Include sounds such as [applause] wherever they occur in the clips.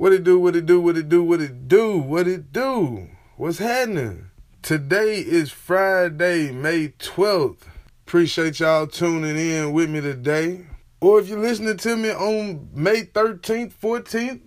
What it do, what it do, what it do, what it do, what it do. What's happening? Today is Friday, May 12th. Appreciate y'all tuning in with me today. Or if you're listening to me on May 13th, 14th,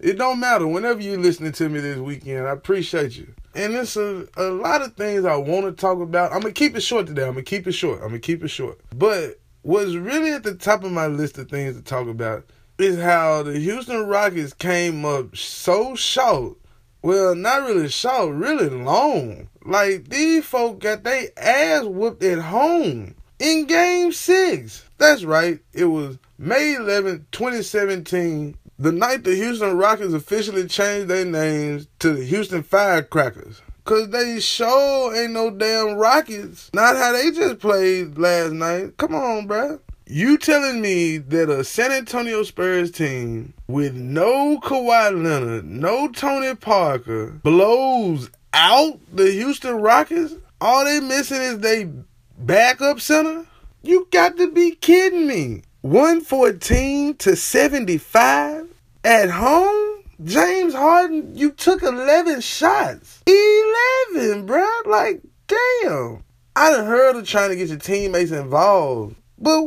it don't matter. Whenever you're listening to me this weekend, I appreciate you. And it's a, a lot of things I want to talk about. I'm going to keep it short today. I'm going to keep it short. I'm going to keep it short. But what's really at the top of my list of things to talk about is how the Houston Rockets came up so short. Well, not really short, really long. Like these folk got their ass whooped at home in game six. That's right. It was May 11, 2017, the night the Houston Rockets officially changed their names to the Houston Firecrackers. Cause they sure ain't no damn Rockets. Not how they just played last night. Come on, bruh. You telling me that a San Antonio Spurs team with no Kawhi Leonard, no Tony Parker, blows out the Houston Rockets? All they missing is they backup center? You got to be kidding me. 114 to 75 at home? James Harden, you took 11 shots. 11, bruh. Like, damn. I done heard of trying to get your teammates involved. But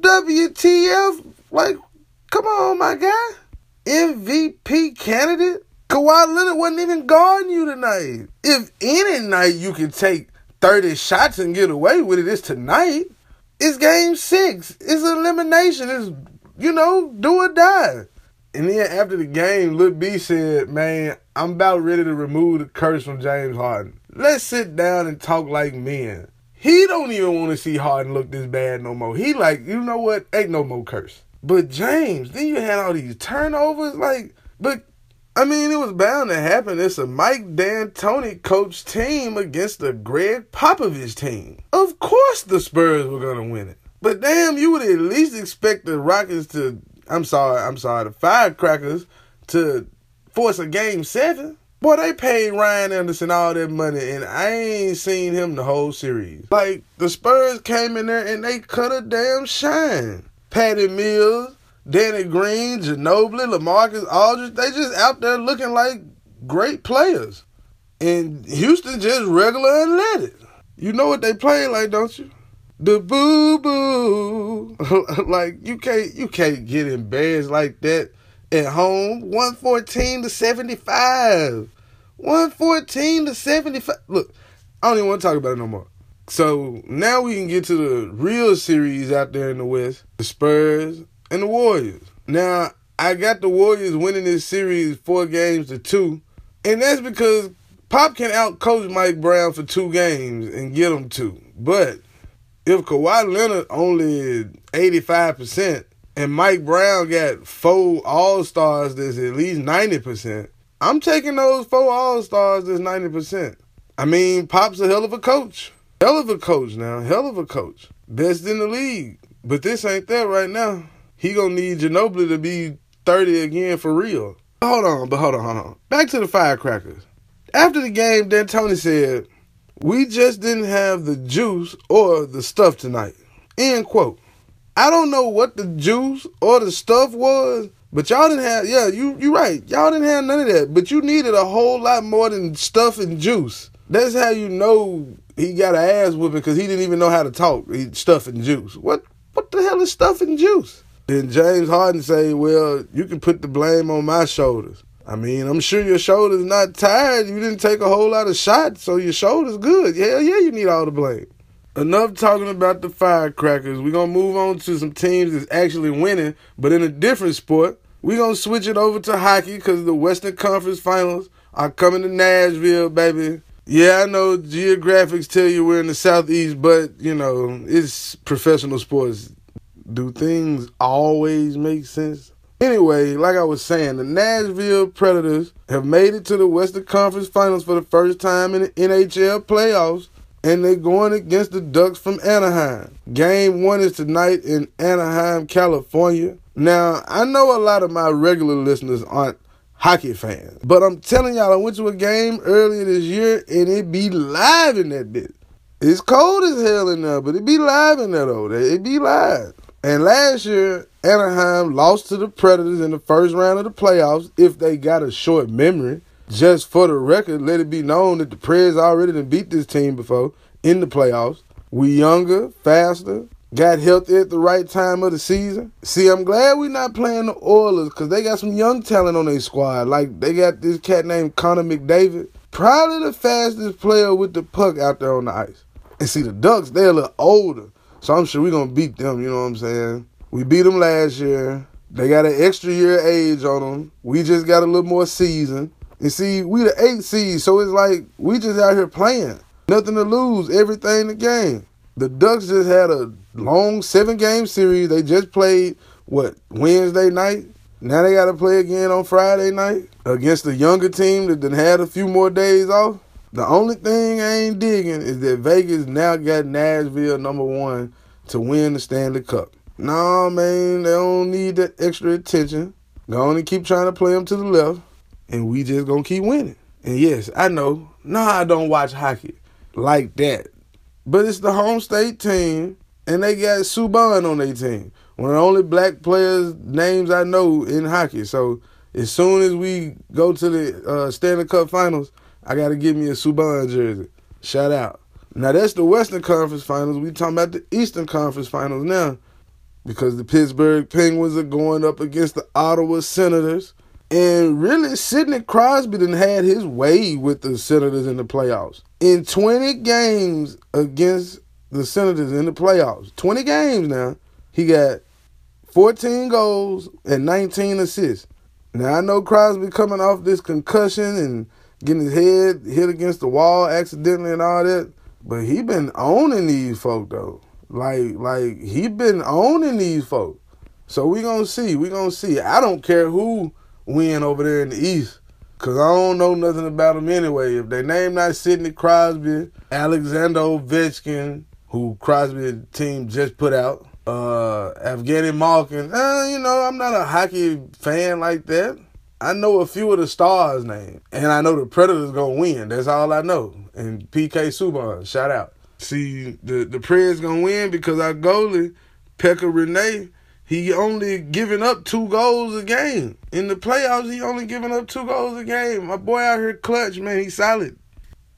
WTF, like, come on, my guy. MVP candidate? Kawhi Leonard wasn't even guarding you tonight. If any night you can take 30 shots and get away with it, it's tonight. It's game six. It's elimination. It's, you know, do or die. And then after the game, Lil B said, man, I'm about ready to remove the curse from James Harden. Let's sit down and talk like men. He don't even want to see Harden look this bad no more. He like, you know what? Ain't no more curse. But James, then you had all these turnovers. Like, but I mean, it was bound to happen. It's a Mike D'Antoni coach team against a Gregg Popovich team. Of course, the Spurs were gonna win it. But damn, you would at least expect the Rockets to. I'm sorry, I'm sorry, the Firecrackers to force a game seven. Boy, they paid Ryan Anderson all that money, and I ain't seen him the whole series. Like, the Spurs came in there and they cut a damn shine. Patty Mills, Danny Green, Ginobili, Lamarcus Aldridge, they just out there looking like great players. And Houston just regular and let it. You know what they play like, don't you? The boo boo. [laughs] like you can't you can't get embarrassed like that at home. 114 to 75. 114 to 75. Look, I don't even want to talk about it no more. So now we can get to the real series out there in the West the Spurs and the Warriors. Now, I got the Warriors winning this series four games to two, and that's because Pop can outcoach Mike Brown for two games and get him two. But if Kawhi Leonard only 85% and Mike Brown got four All Stars that's at least 90%, I'm taking those four All Stars that's 90%. I mean, Pop's a hell of a coach. Hell of a coach now. Hell of a coach. Best in the league. But this ain't that right now. He gonna need Ginobili to be 30 again for real. Hold on, but hold on, hold on. Back to the Firecrackers. After the game, D'Antoni said, We just didn't have the juice or the stuff tonight. End quote. I don't know what the juice or the stuff was, but y'all didn't have yeah, you you right. Y'all didn't have none of that. But you needed a whole lot more than stuff and juice. That's how you know he got an ass whooping because he didn't even know how to talk. He stuff and juice. What what the hell is stuff and juice? Then James Harden say, Well, you can put the blame on my shoulders. I mean, I'm sure your shoulder's not tired. You didn't take a whole lot of shots, so your shoulder's good. Hell yeah, you need all the blame. Enough talking about the firecrackers. We're going to move on to some teams that's actually winning, but in a different sport. We're going to switch it over to hockey because the Western Conference Finals are coming to Nashville, baby. Yeah, I know geographics tell you we're in the Southeast, but, you know, it's professional sports. Do things always make sense? Anyway, like I was saying, the Nashville Predators have made it to the Western Conference Finals for the first time in the NHL playoffs, and they're going against the Ducks from Anaheim. Game one is tonight in Anaheim, California. Now, I know a lot of my regular listeners aren't hockey fans, but I'm telling y'all, I went to a game earlier this year, and it be live in that bit. It's cold as hell in there, but it be live in there though. It be live. And last year, Anaheim lost to the Predators in the first round of the playoffs. If they got a short memory, just for the record, let it be known that the Preds already done beat this team before in the playoffs. We younger, faster, got healthy at the right time of the season. See, I'm glad we're not playing the Oilers because they got some young talent on their squad. Like they got this cat named Connor McDavid, probably the fastest player with the puck out there on the ice. And see, the Ducks, they're a little older. So I'm sure we're to beat them, you know what I'm saying? We beat them last year. They got an extra year age on them. We just got a little more season. And see, we the eight seed, so it's like we just out here playing. Nothing to lose, everything to gain. The Ducks just had a long seven game series. They just played what Wednesday night. Now they got to play again on Friday night against a younger team that then had a few more days off. The only thing I ain't digging is that Vegas now got Nashville number one to win the Stanley Cup. No, man, they don't need that extra attention. Go on and keep trying to play them to the left, and we just gonna keep winning. And yes, I know, no, I don't watch hockey like that, but it's the home state team, and they got Subban on their team. One of the only black players' names I know in hockey. So as soon as we go to the uh, Stanley Cup Finals, I got to give me a Subban jersey. Shout out. Now that's the Western Conference Finals. We talking about the Eastern Conference Finals now, because the Pittsburgh Penguins are going up against the Ottawa Senators, and really Sidney Crosby done had his way with the Senators in the playoffs. In 20 games against the Senators in the playoffs, 20 games now, he got 14 goals and 19 assists. Now I know Crosby coming off this concussion and getting his head hit against the wall accidentally and all that. But he been owning these folk though. Like like he been owning these folk. So we gonna see. We gonna see. I don't care who win over there in the East. Cause I don't know nothing about them anyway. If they name not Sidney Crosby, Alexander Ovechkin, who Crosby team just put out, uh, Evgeny Malkin, uh, you know, I'm not a hockey fan like that. I know a few of the stars' names, and I know the Predators gonna win. That's all I know. And PK Subban, shout out. See, the the Preds gonna win because our goalie Pekka Rinne, he only giving up two goals a game in the playoffs. He only giving up two goals a game. My boy out here clutch, man. He solid.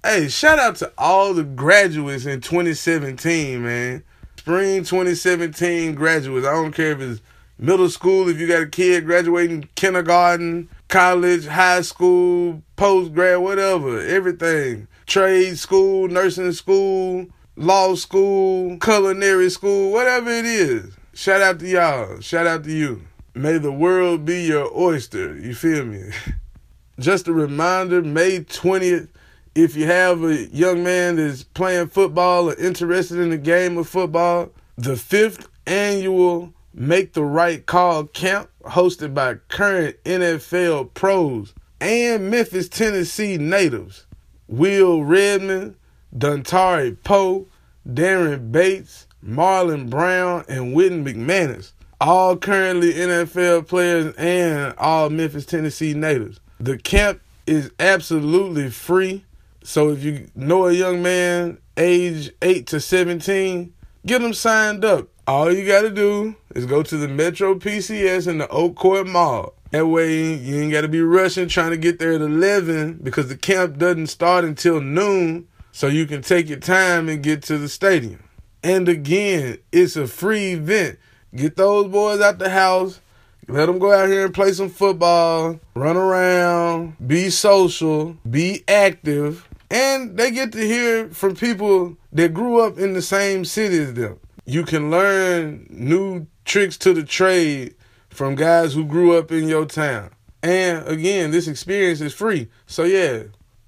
Hey, shout out to all the graduates in 2017, man. Spring 2017 graduates. I don't care if it's middle school, if you got a kid graduating kindergarten, college, high school, post grad, whatever, everything. Trade school, nursing school, law school, culinary school, whatever it is. Shout out to y'all. Shout out to you. May the world be your oyster. You feel me? [laughs] Just a reminder, May 20th, if you have a young man that's playing football or interested in the game of football, the fifth annual Make the Right Call Camp, hosted by current NFL pros and Memphis, Tennessee natives Will Redmond, Dontari Poe, Darren Bates, Marlon Brown, and Witten McManus. All currently NFL players and all Memphis, Tennessee natives. The camp is absolutely free. So if you know a young man age 8 to 17, get them signed up. All you got to do is go to the Metro PCS in the Oak Court Mall. That way, you ain't got to be rushing trying to get there at 11 because the camp doesn't start until noon. So you can take your time and get to the stadium. And again, it's a free event. Get those boys out the house. Let them go out here and play some football, run around, be social, be active, and they get to hear from people that grew up in the same city as them you can learn new tricks to the trade from guys who grew up in your town. And again, this experience is free. So yeah,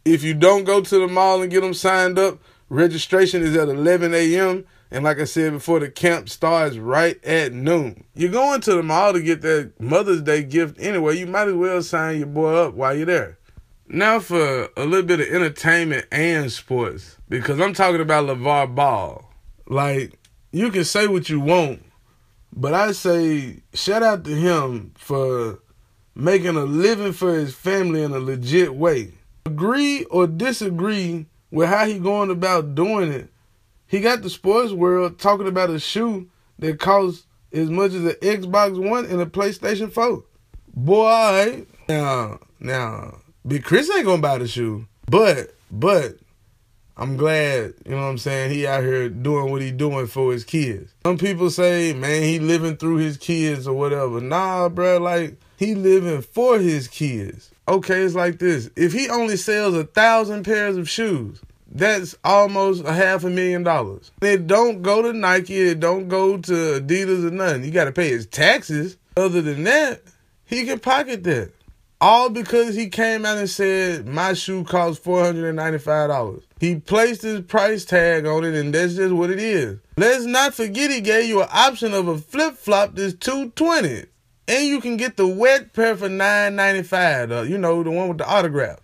if you don't go to the mall and get them signed up, registration is at 11 a.m. And like I said before, the camp starts right at noon. You're going to the mall to get that Mother's Day gift anyway. You might as well sign your boy up while you're there. Now for a little bit of entertainment and sports, because I'm talking about LeVar Ball. Like, you can say what you want, but I say shout out to him for making a living for his family in a legit way. Agree or disagree with how he going about doing it. He got the sports world talking about a shoe that costs as much as an Xbox One and a PlayStation 4. Boy. Now, now, Big Chris ain't gonna buy the shoe. But, but, I'm glad, you know what I'm saying, he out here doing what he doing for his kids. Some people say, man, he living through his kids or whatever. Nah, bro, like, he living for his kids. Okay, it's like this. If he only sells a thousand pairs of shoes, that's almost a half a million dollars. It don't go to Nike, it don't go to Adidas or nothing. You gotta pay his taxes. Other than that, he can pocket that. All because he came out and said my shoe costs four hundred and ninety-five dollars. He placed his price tag on it, and that's just what it is. Let's not forget he gave you an option of a flip flop that's two twenty, and you can get the wet pair for nine ninety-five. Uh, you know the one with the autograph.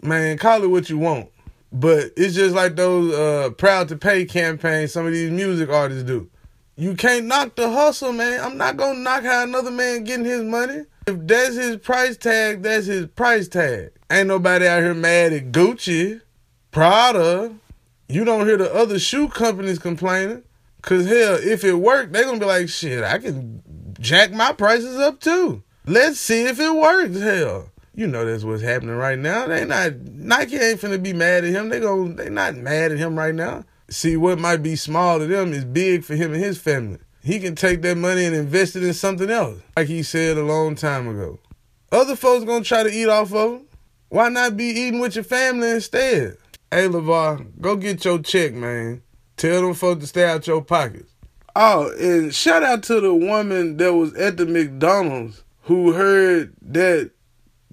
Man, call it what you want. But it's just like those uh, proud to pay campaigns some of these music artists do. You can't knock the hustle, man. I'm not gonna knock how another man getting his money. If that's his price tag, that's his price tag. Ain't nobody out here mad at Gucci, Prada. You don't hear the other shoe companies complaining. Cause hell, if it worked, they gonna be like, shit, I can jack my prices up too. Let's see if it works. Hell. You know that's what's happening right now. They not Nike ain't finna be mad at him. They go they not mad at him right now. See what might be small to them is big for him and his family. He can take that money and invest it in something else, like he said a long time ago. Other folks gonna try to eat off of him. Why not be eating with your family instead? Hey LeVar, go get your check, man. Tell them folks to stay out your pockets. Oh, and shout out to the woman that was at the McDonald's who heard that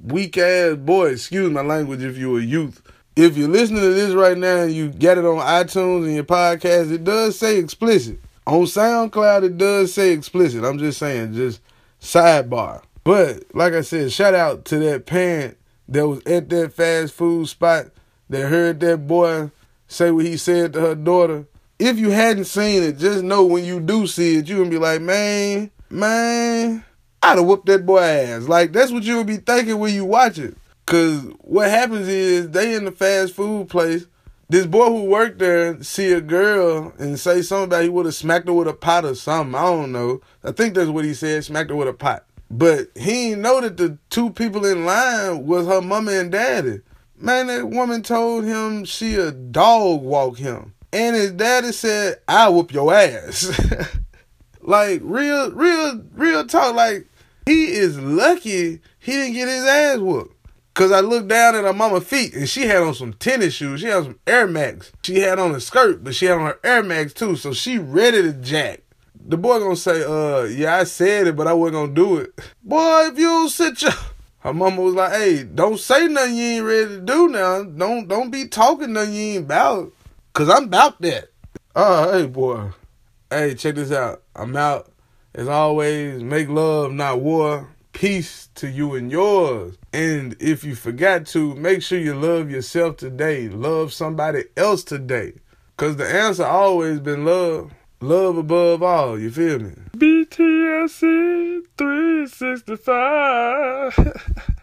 weak ass boy, excuse my language if you're a youth. If you're listening to this right now and you get it on iTunes and your podcast, it does say explicit. On SoundCloud, it does say explicit. I'm just saying, just sidebar. But like I said, shout out to that parent that was at that fast food spot that heard that boy say what he said to her daughter. If you hadn't seen it, just know when you do see it, you're gonna be like, man, man, I'd have whooped that boy ass. Like that's what you would be thinking when you watch it. Cause what happens is they in the fast food place. This boy who worked there see a girl and say something about he would have smacked her with a pot or something. I don't know. I think that's what he said, smacked her with a pot. But he know that the two people in line was her mama and daddy. Man, that woman told him she a dog walk him. And his daddy said, I whoop your ass. [laughs] like real, real, real talk. Like he is lucky he didn't get his ass whooped. Cause I looked down at her mama feet and she had on some tennis shoes. She had some Air Max. She had on a skirt, but she had on her Air Max too. So she ready to jack. The boy gonna say, uh, yeah, I said it, but I wasn't gonna do it. Boy, if you don't sit your her mama was like, hey, don't say nothing you ain't ready to do now. Don't don't be talking nothing you ain't about. Cause I'm about that. Oh, hey boy. Hey, check this out. I'm out. As always, make love, not war. Peace to you and yours. And if you forgot to, make sure you love yourself today. Love somebody else today. Because the answer always been love. Love above all. You feel me? BTSC 365. [laughs]